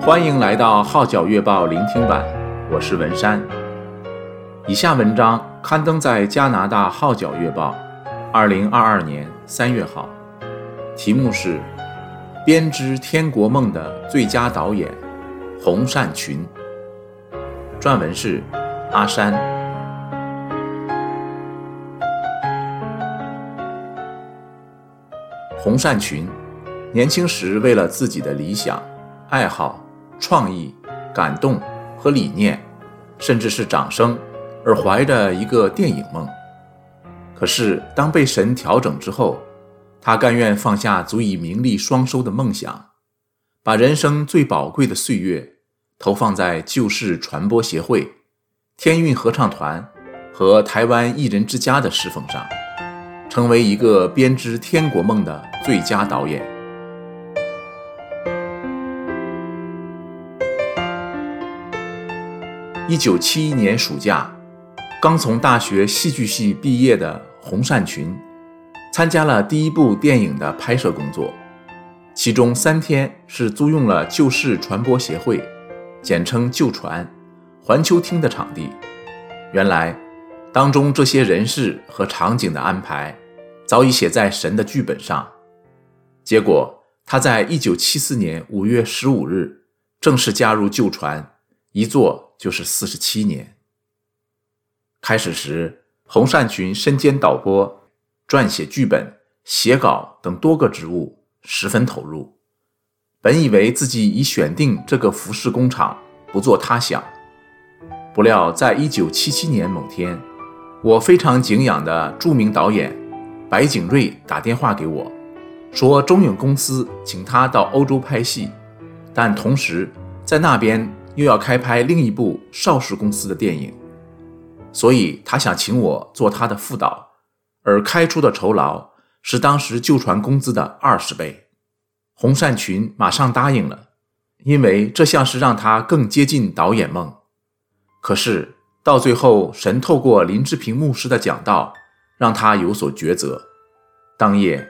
欢迎来到《号角月报》聆听版，我是文山。以下文章刊登在加拿大《号角月报》，二零二二年三月号，题目是《编织天国梦的最佳导演洪善群》，撰文是阿山。洪善群年轻时为了自己的理想、爱好。创意、感动和理念，甚至是掌声，而怀着一个电影梦。可是，当被神调整之后，他甘愿放下足以名利双收的梦想，把人生最宝贵的岁月投放在救世传播协会、天韵合唱团和台湾艺人之家的侍奉上，成为一个编织天国梦的最佳导演。一九七一年暑假，刚从大学戏剧系毕业的洪善群，参加了第一部电影的拍摄工作，其中三天是租用了救世传播协会（简称旧传）环球厅的场地。原来，当中这些人事和场景的安排，早已写在神的剧本上。结果，他在一九七四年五月十五日正式加入旧传，一做。就是四十七年。开始时，洪善群身兼导播、撰写剧本、写稿等多个职务，十分投入。本以为自己已选定这个服饰工厂，不做他想。不料，在一九七七年某天，我非常敬仰的著名导演白景瑞打电话给我，说中影公司请他到欧洲拍戏，但同时在那边。又要开拍另一部邵氏公司的电影，所以他想请我做他的副导，而开出的酬劳是当时旧传工资的二十倍。洪善群马上答应了，因为这像是让他更接近导演梦。可是到最后，神透过林志平牧师的讲道，让他有所抉择。当夜，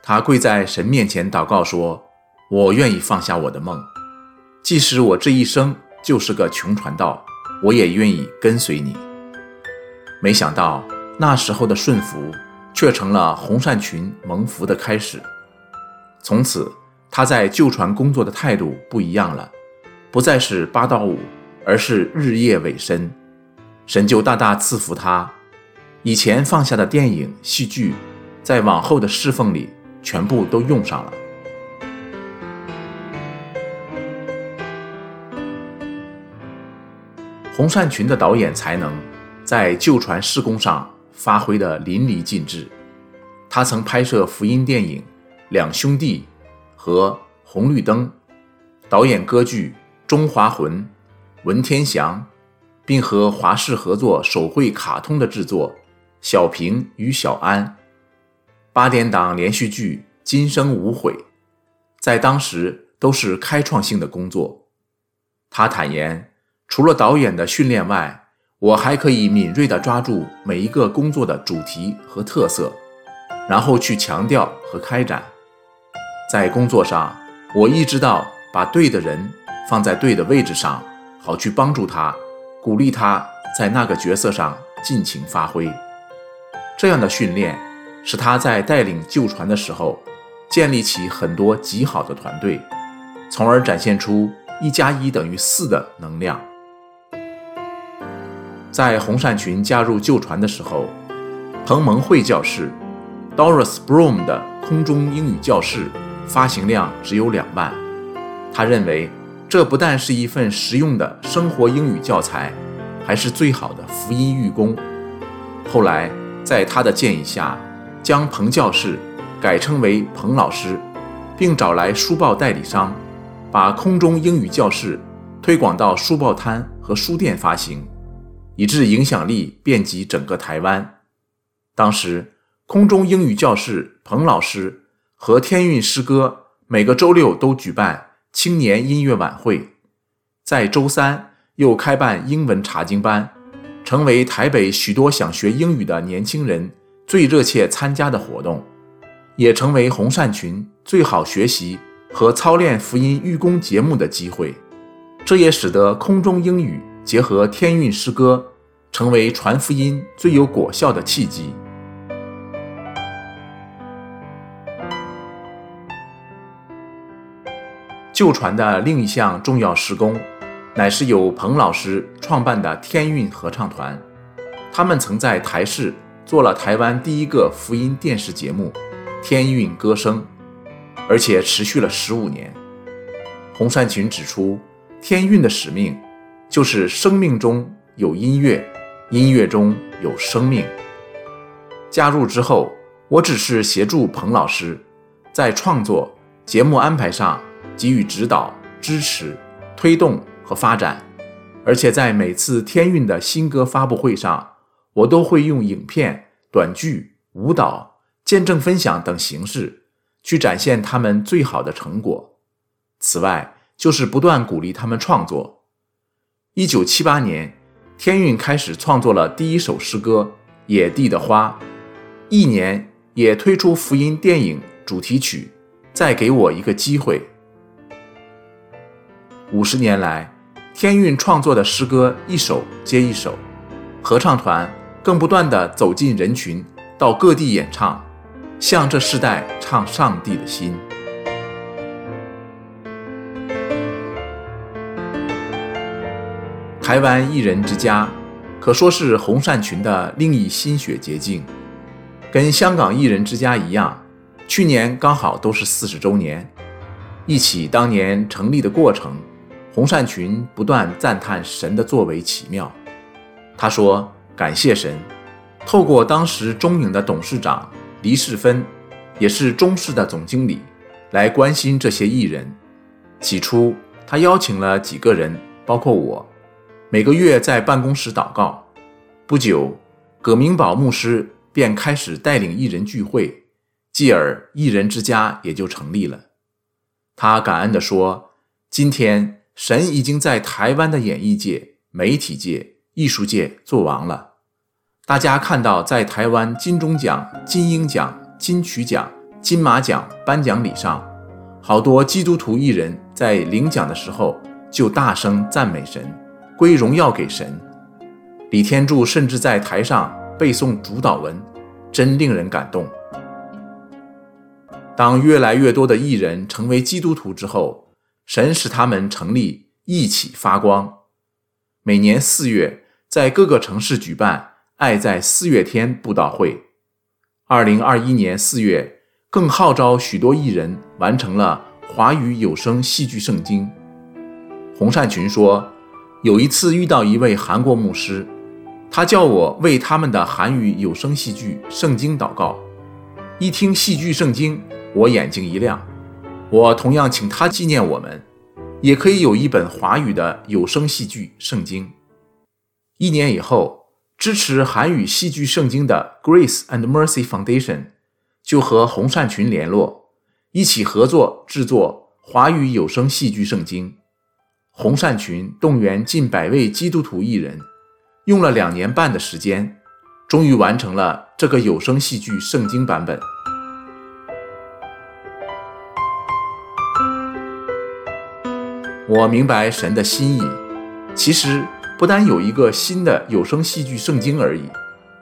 他跪在神面前祷告说：“我愿意放下我的梦，即使我这一生。”就是个穷传道，我也愿意跟随你。没想到那时候的顺服，却成了洪善群蒙福的开始。从此，他在救传工作的态度不一样了，不再是八到五，而是日夜委身。神就大大赐福他，以前放下的电影、戏剧，在往后的侍奉里全部都用上了。洪善群的导演才能在旧传施工上发挥得淋漓尽致。他曾拍摄福音电影《两兄弟》和《红绿灯》，导演歌剧《中华魂》《文天祥》，并和华视合作手绘卡通的制作《小平与小安》，八点档连续剧《今生无悔》，在当时都是开创性的工作。他坦言。除了导演的训练外，我还可以敏锐地抓住每一个工作的主题和特色，然后去强调和开展。在工作上，我意识到把对的人放在对的位置上，好去帮助他，鼓励他在那个角色上尽情发挥。这样的训练使他在带领救船的时候，建立起很多极好的团队，从而展现出一加一等于四的能量。在洪善群加入旧传的时候，彭蒙惠教室 Doris Broom 的空中英语教室发行量只有两万。他认为这不但是一份实用的生活英语教材，还是最好的福音预工。后来在他的建议下，将彭教室改称为彭老师，并找来书报代理商，把空中英语教室推广到书报摊和书店发行。以致影响力遍及整个台湾。当时，空中英语教室彭老师和天韵诗歌每个周六都举办青年音乐晚会，在周三又开办英文查经班，成为台北许多想学英语的年轻人最热切参加的活动，也成为洪善群最好学习和操练福音预工节目的机会。这也使得空中英语结合天韵诗歌，成为传福音最有果效的契机。旧传的另一项重要事工，乃是由彭老师创办的天韵合唱团。他们曾在台视做了台湾第一个福音电视节目《天韵歌声》，而且持续了十五年。洪善群指出，天韵的使命就是生命中有音乐，音乐中有生命。加入之后，我只是协助彭老师在创作节目安排上。给予指导、支持、推动和发展，而且在每次天韵的新歌发布会上，我都会用影片、短剧、舞蹈、见证分享等形式去展现他们最好的成果。此外，就是不断鼓励他们创作。一九七八年，天韵开始创作了第一首诗歌《野地的花》，一年也推出福音电影主题曲《再给我一个机会》。五十年来，天韵创作的诗歌一首接一首，合唱团更不断地走进人群，到各地演唱，向这世代唱上帝的心。台湾艺人之家可说是洪善群的另一心血结晶，跟香港艺人之家一样，去年刚好都是四十周年，忆起当年成立的过程。洪善群不断赞叹神的作为奇妙。他说：“感谢神，透过当时中影的董事长黎世芬，也是中视的总经理，来关心这些艺人。起初，他邀请了几个人，包括我，每个月在办公室祷告。不久，葛明宝牧师便开始带领艺人聚会，继而艺人之家也就成立了。他感恩地说：‘今天。’神已经在台湾的演艺界、媒体界、艺术界做王了。大家看到，在台湾金钟奖、金鹰奖、金曲奖、金马奖颁奖礼上，好多基督徒艺人在领奖的时候就大声赞美神，归荣耀给神。李天柱甚至在台上背诵主祷文，真令人感动。当越来越多的艺人成为基督徒之后，神使他们成立一起发光，每年四月在各个城市举办“爱在四月天”布道会。二零二一年四月，更号召许多艺人完成了华语有声戏剧圣经。洪善群说，有一次遇到一位韩国牧师，他叫我为他们的韩语有声戏剧圣经祷告。一听戏剧圣经，我眼睛一亮。我同样请他纪念我们，也可以有一本华语的有声戏剧圣经。一年以后，支持韩语戏剧圣经的 Grace and Mercy Foundation 就和洪善群联络，一起合作制作华语有声戏剧圣经。洪善群动员近百位基督徒艺人，用了两年半的时间，终于完成了这个有声戏剧圣经版本。我明白神的心意，其实不单有一个新的有声戏剧圣经而已，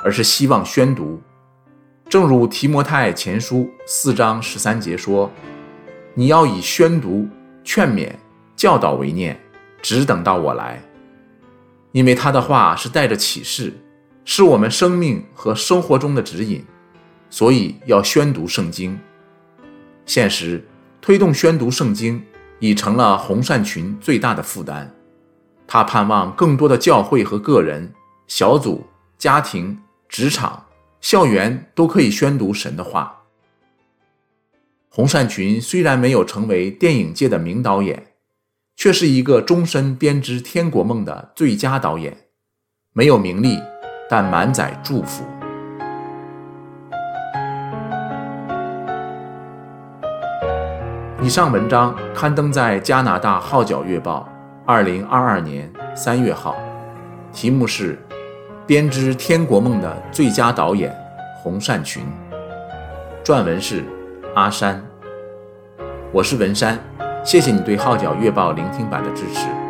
而是希望宣读。正如提摩太前书四章十三节说：“你要以宣读、劝勉、教导为念，只等到我来。”因为他的话是带着启示，是我们生命和生活中的指引，所以要宣读圣经。现实推动宣读圣经。已成了洪善群最大的负担。他盼望更多的教会和个人、小组、家庭、职场、校园都可以宣读神的话。洪善群虽然没有成为电影界的名导演，却是一个终身编织天国梦的最佳导演。没有名利，但满载祝福。以上文章刊登在加拿大《号角月报》二零二二年三月号，题目是《编织天国梦的最佳导演洪善群》，撰文是阿山。我是文山，谢谢你对《号角月报》聆听版的支持。